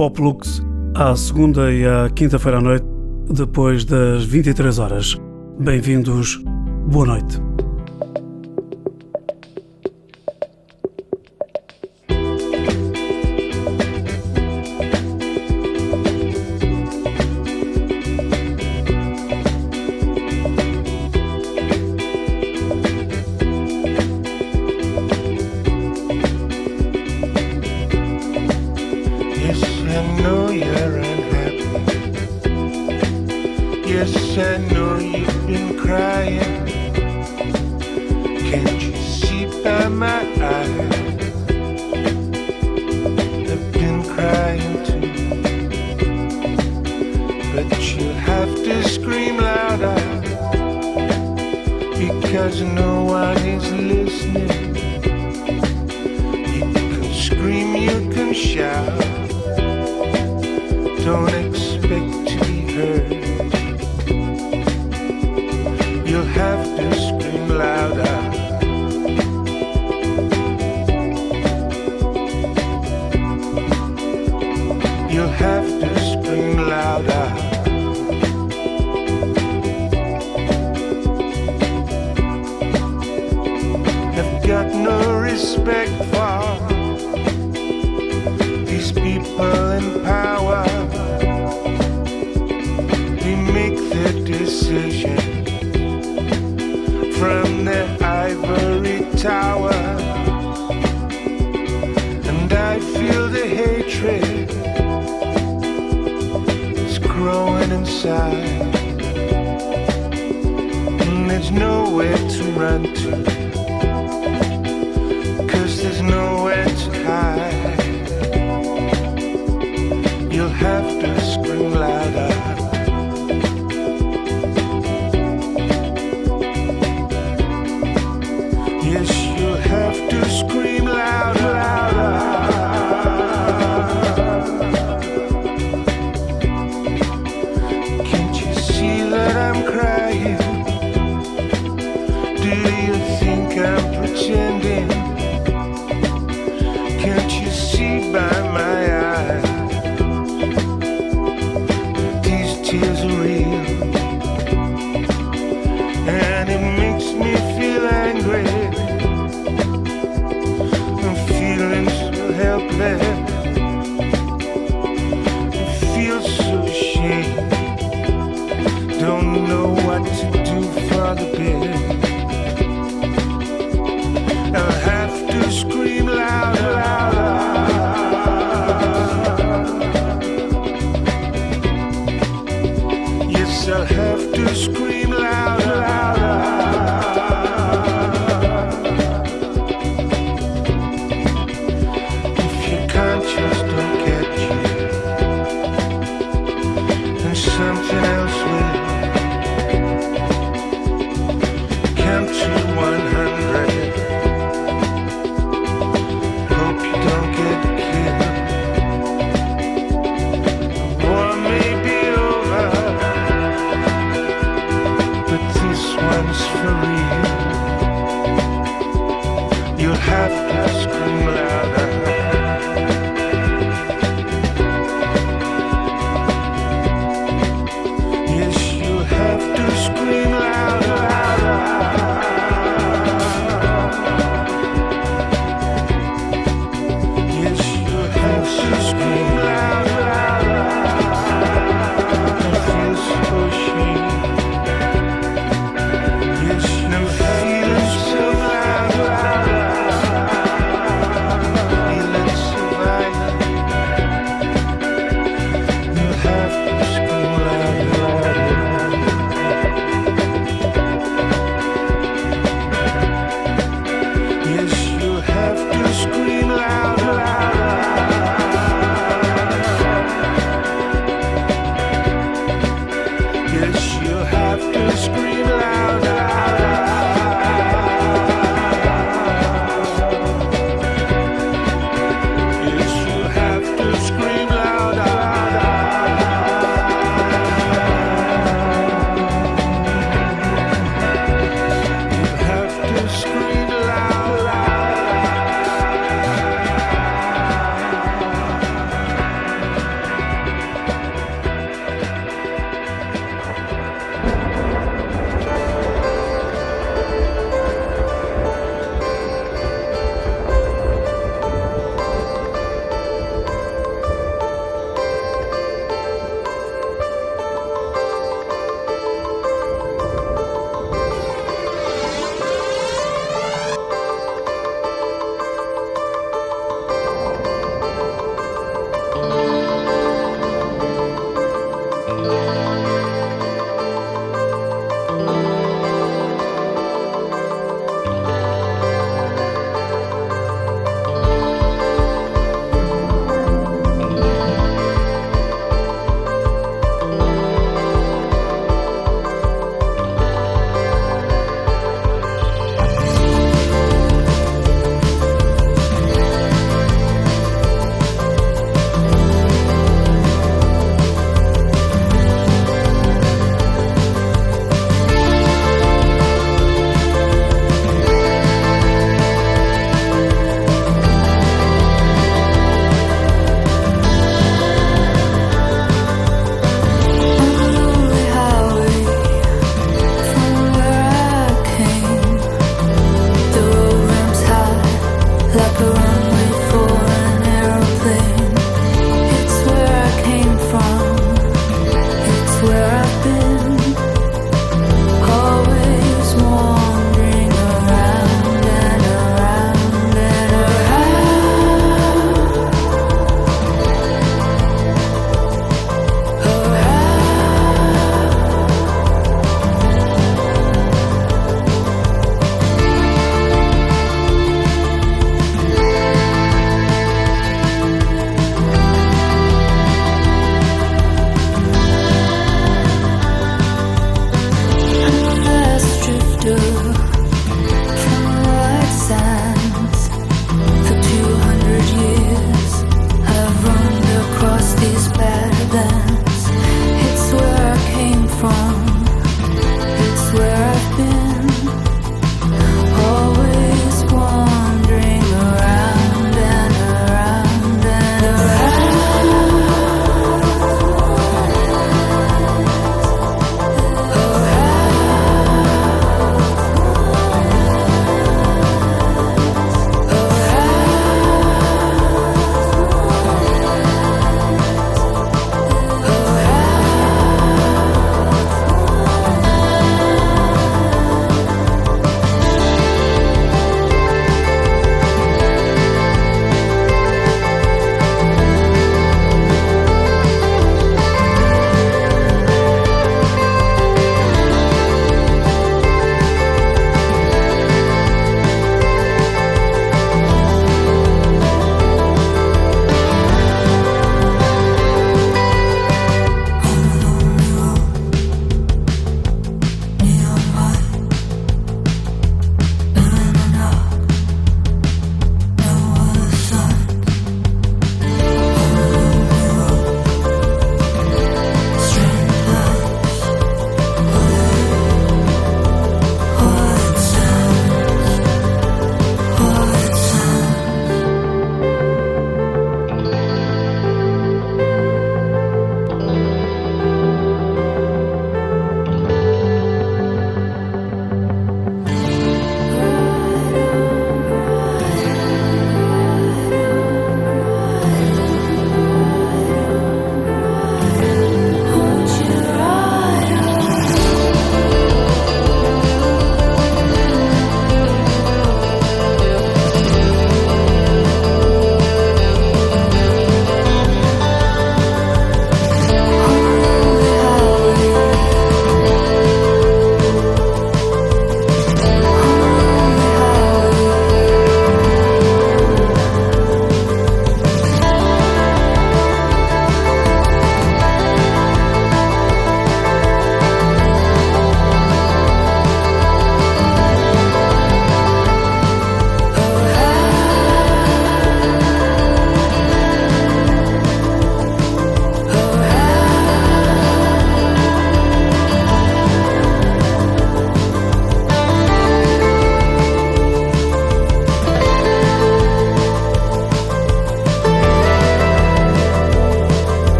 Pop Lux à segunda e à quinta-feira à noite, depois das 23 horas. Bem-vindos, boa noite. Once for real. you'll have to.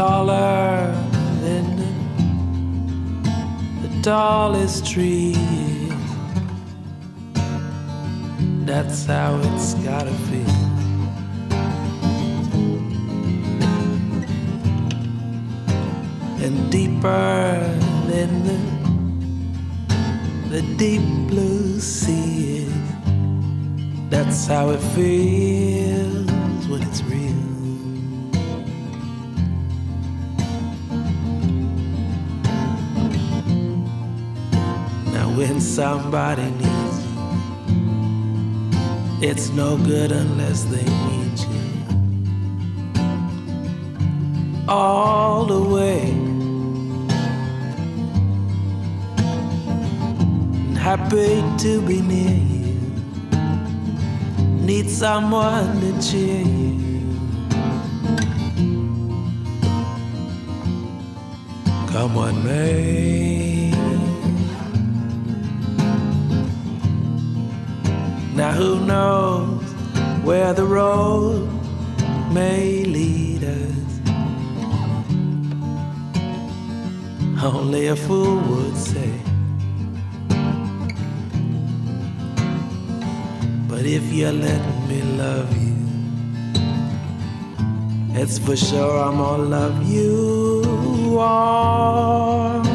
Taller than the, tallest trees, that's how it's gotta feel. And deeper than the, the deep blue sea that's how it feels when it's real. When somebody needs you, it's no good unless they need you. All the way. happy to be near you need someone to cheer you. Come on, may. Now who knows where the road may lead us? Only a fool would say. But if you let me love you, it's for sure I'm gonna love you all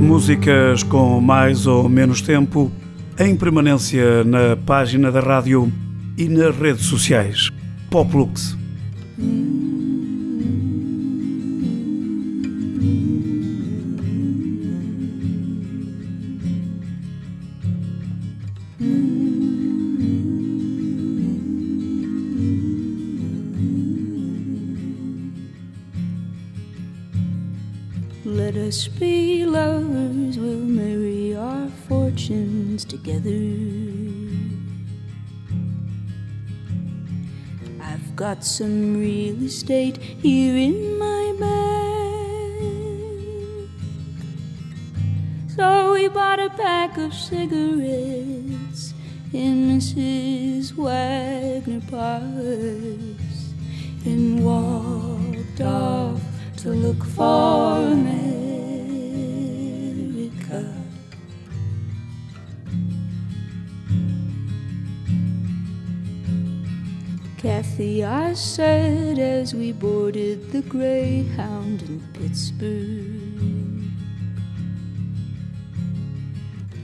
Músicas com mais ou menos tempo em permanência na página da rádio e nas redes sociais. Poplux. Got some real estate here in my bag. So we bought a pack of cigarettes in Mrs. Wagner Parks and walked off to look for America. Kathy, I said as we boarded the Greyhound in Pittsburgh.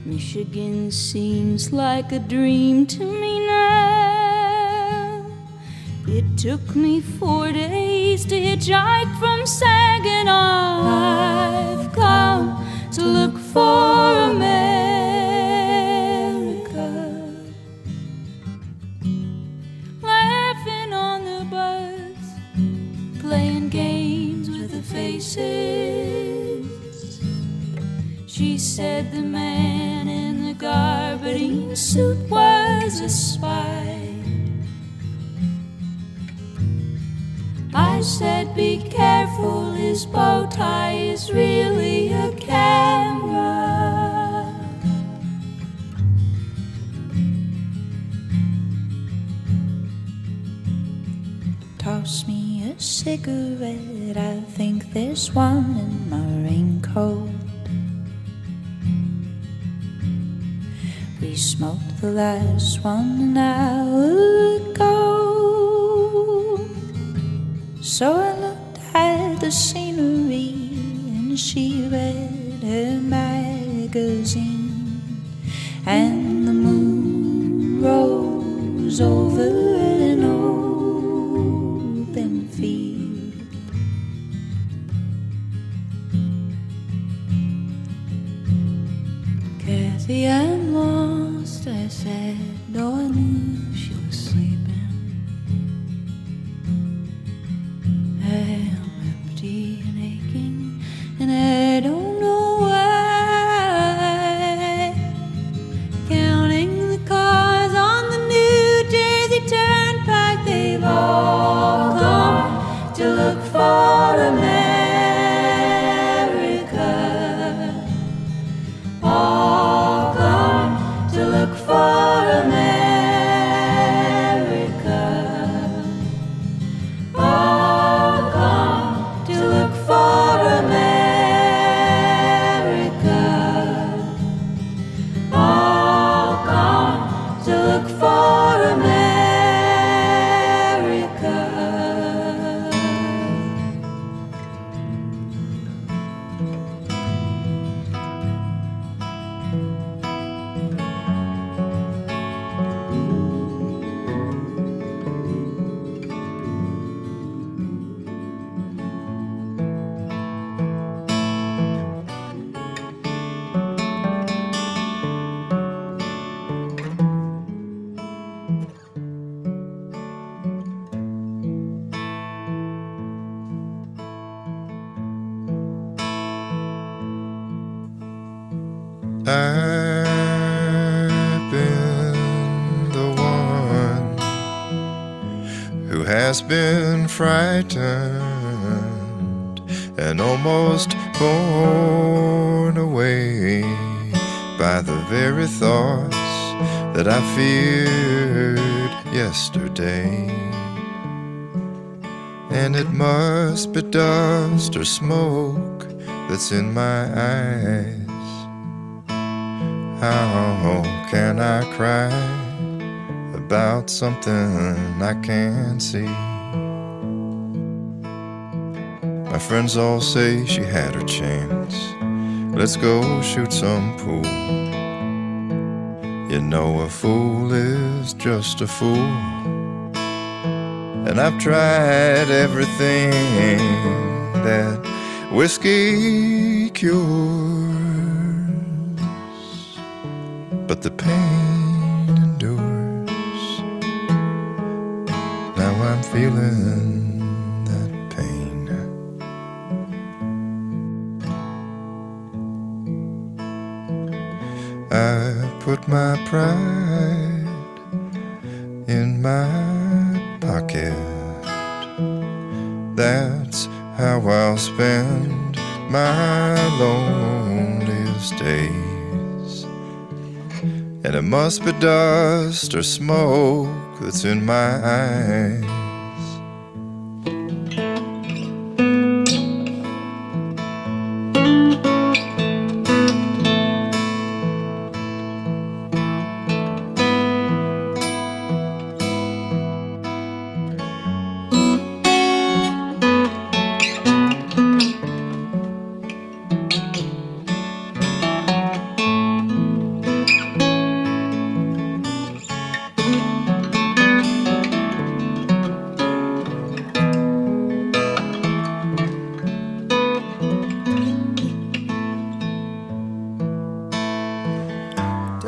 Michigan seems like a dream to me now. It took me four days to hitchhike from Saginaw. I've come to look for a Laughing faces. She said the man in the gabardine suit was a spy. I said, Be careful, his bow tie is really a camera. Toss me a cigarette, night I think there's one in my raincoat. We smoked the last one an hour ago. So I looked at the scenery and she read her magazine. In my eyes. How can I cry about something I can't see? My friends all say she had her chance. Let's go shoot some pool. You know, a fool is just a fool. And I've tried everything that whiskey cures but the pain endures. Now I'm feeling that pain. I put my pride in my pocket. That's how I'll spend my loneliest days. And it must be dust or smoke that's in my eyes.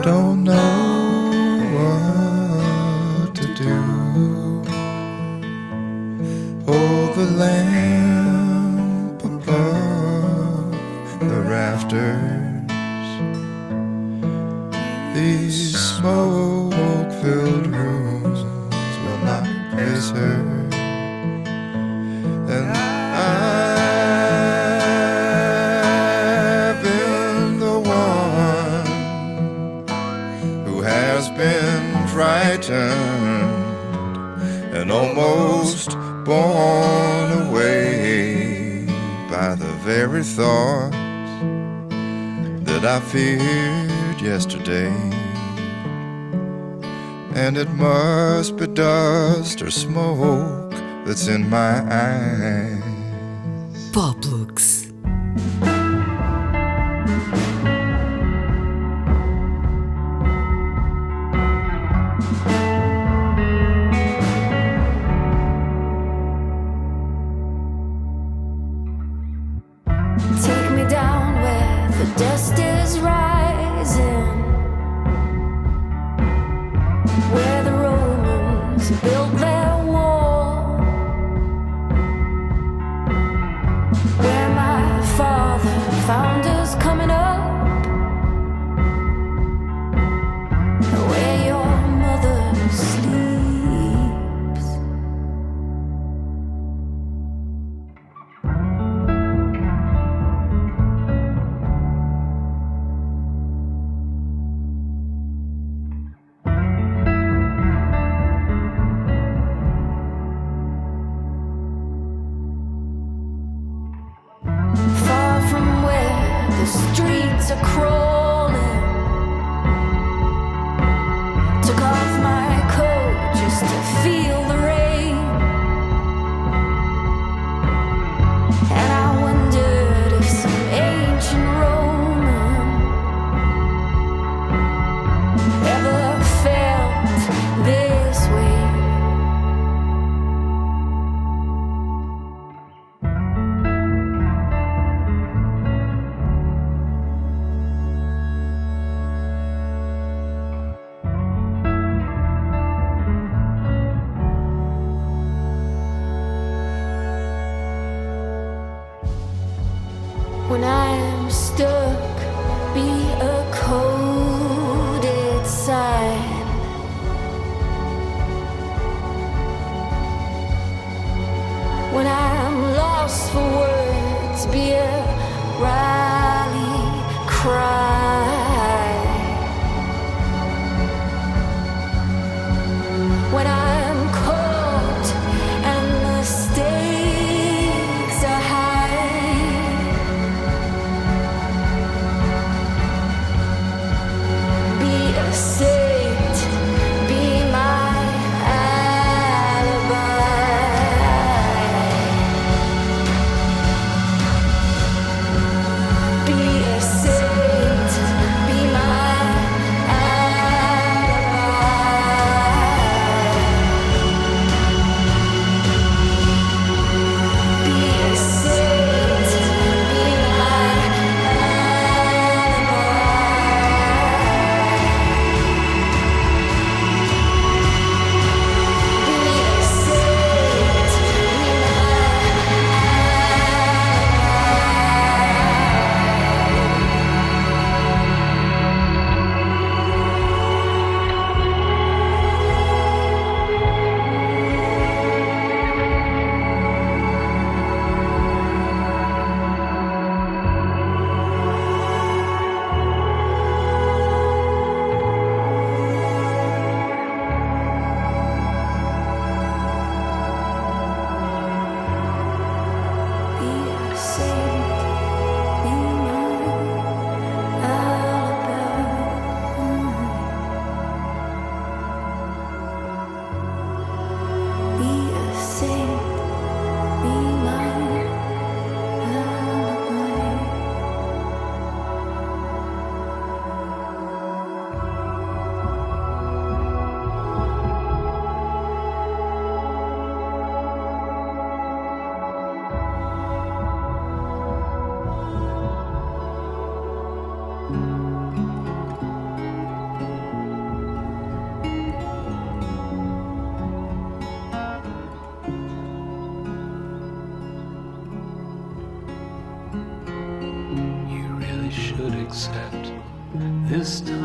Don't it must be dust or smoke that's in my eyes.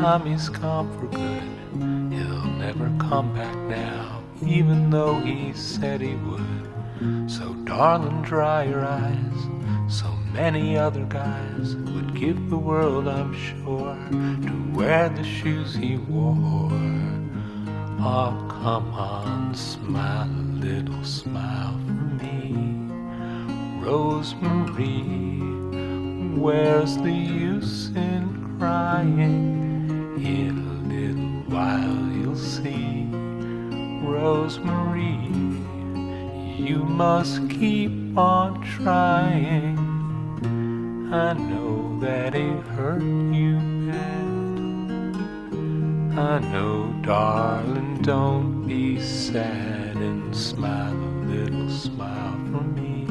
Time he's gone for good. He'll never come back now, even though he said he would. So, darling, dry your eyes. So many other guys would give the world, I'm sure, to wear the shoes he wore. Oh, come on, smile a little smile for me. Rosemary, where's the use in crying? In a little while you'll see, Rosemary, you must keep on trying. I know that it hurt you bad. I know, darling, don't be sad and smile a little smile for me.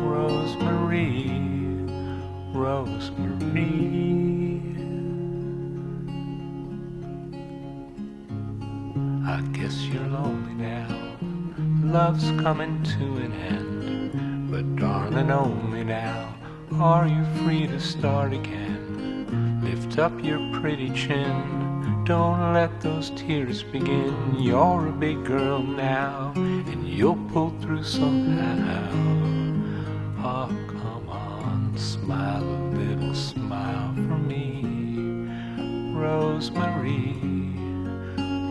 Rosemary, Rosemary. Love's coming to an end. But darling, only now are you free to start again. Lift up your pretty chin. Don't let those tears begin. You're a big girl now, and you'll pull through somehow. Oh, come on, smile a little smile for me, Rosemary.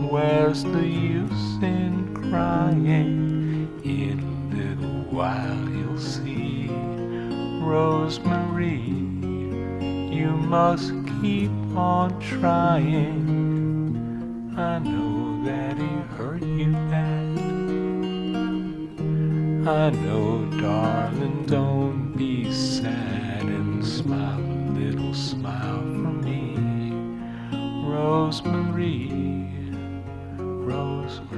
Where's the use in crying? While you'll see, Rosemary. You must keep on trying. I know that it hurt you bad. I know, darling, don't be sad and smile a little smile for me, Rosemary. Rosemary.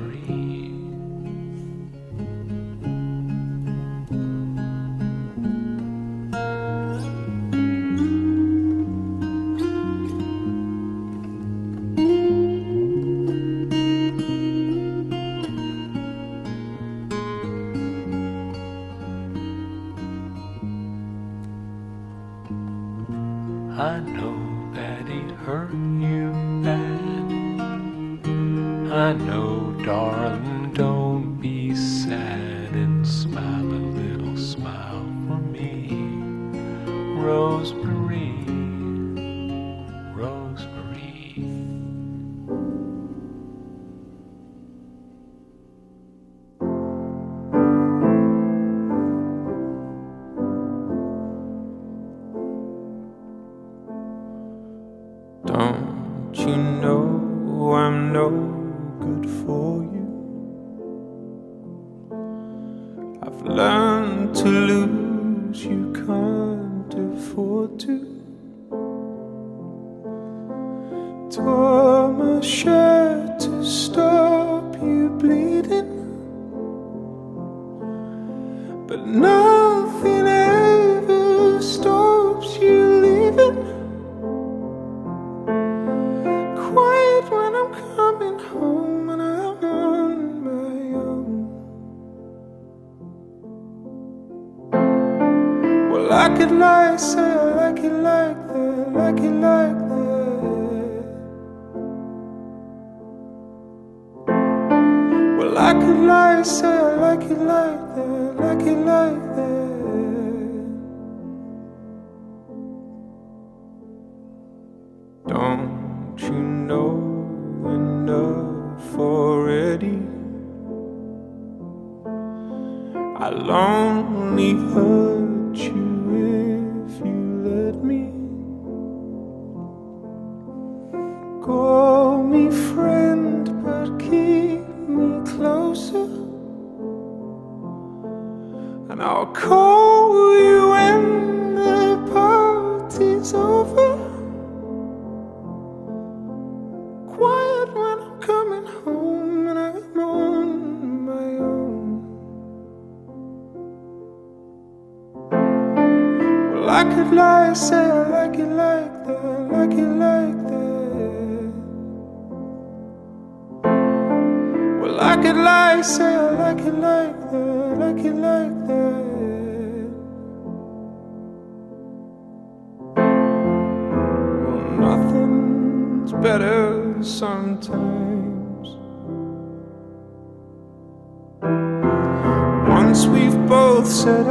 Say I like it like that, like it like that. Well, I could lie, say I like it like that, like it like that. Well, nothing's better sometimes. Once we've both said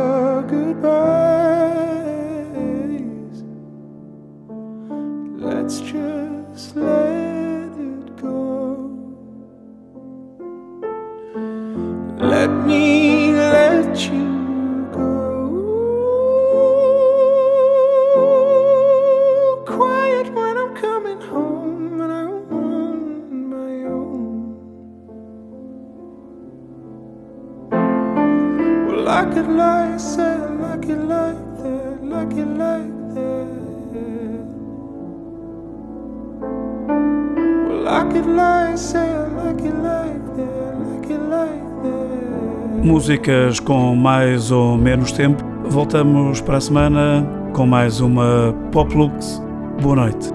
com mais ou menos tempo. Voltamos para a semana com mais uma Poplux. Boa noite.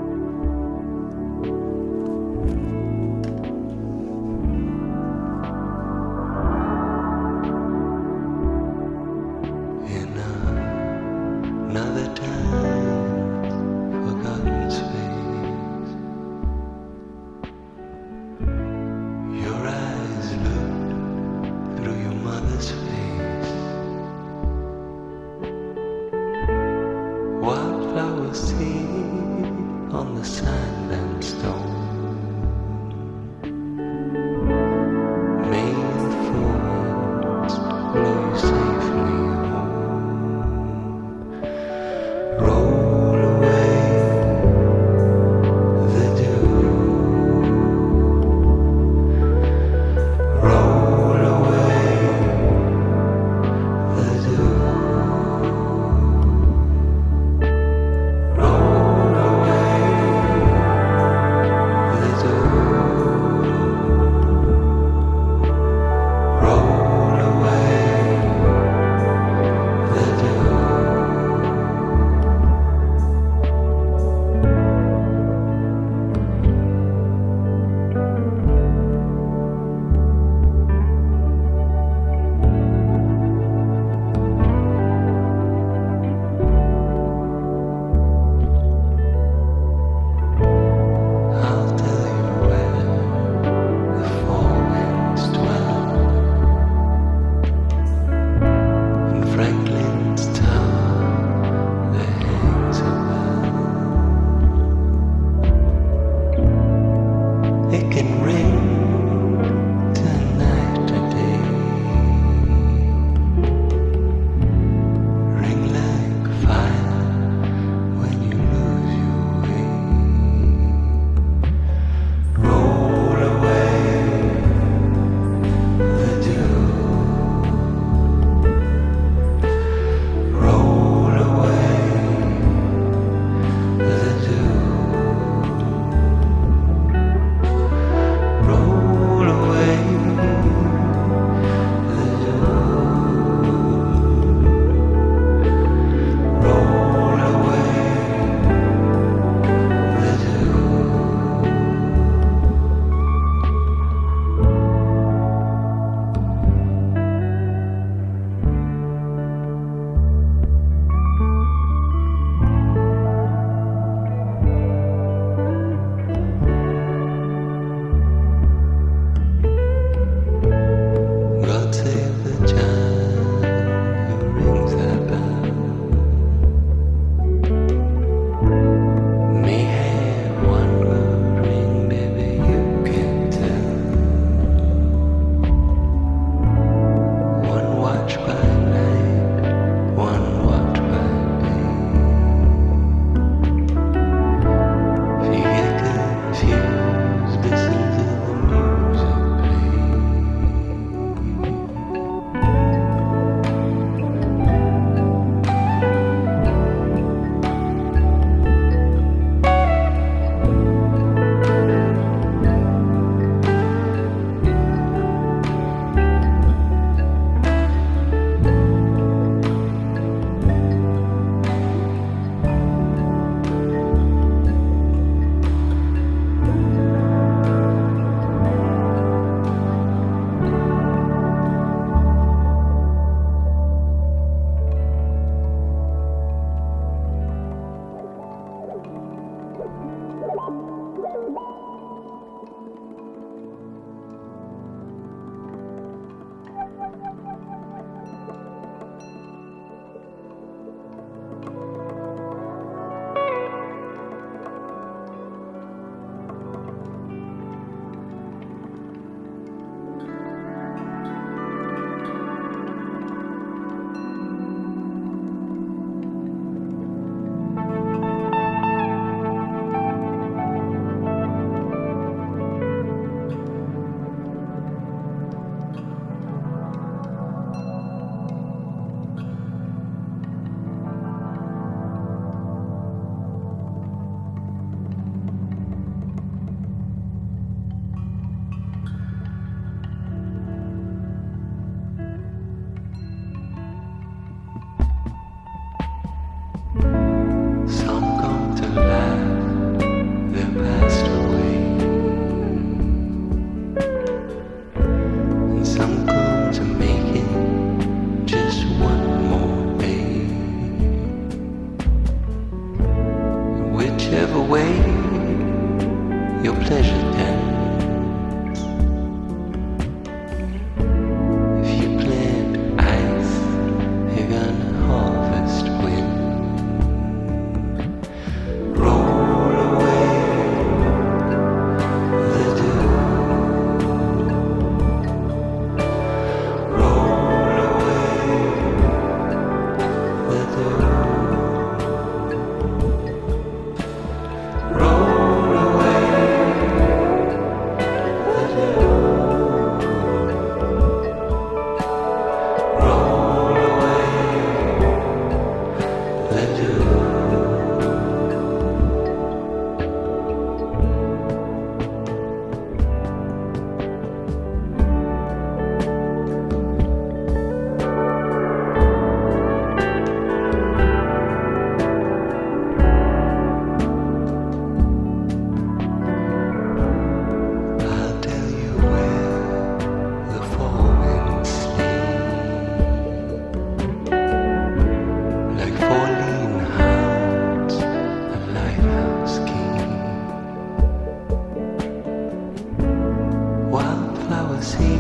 see.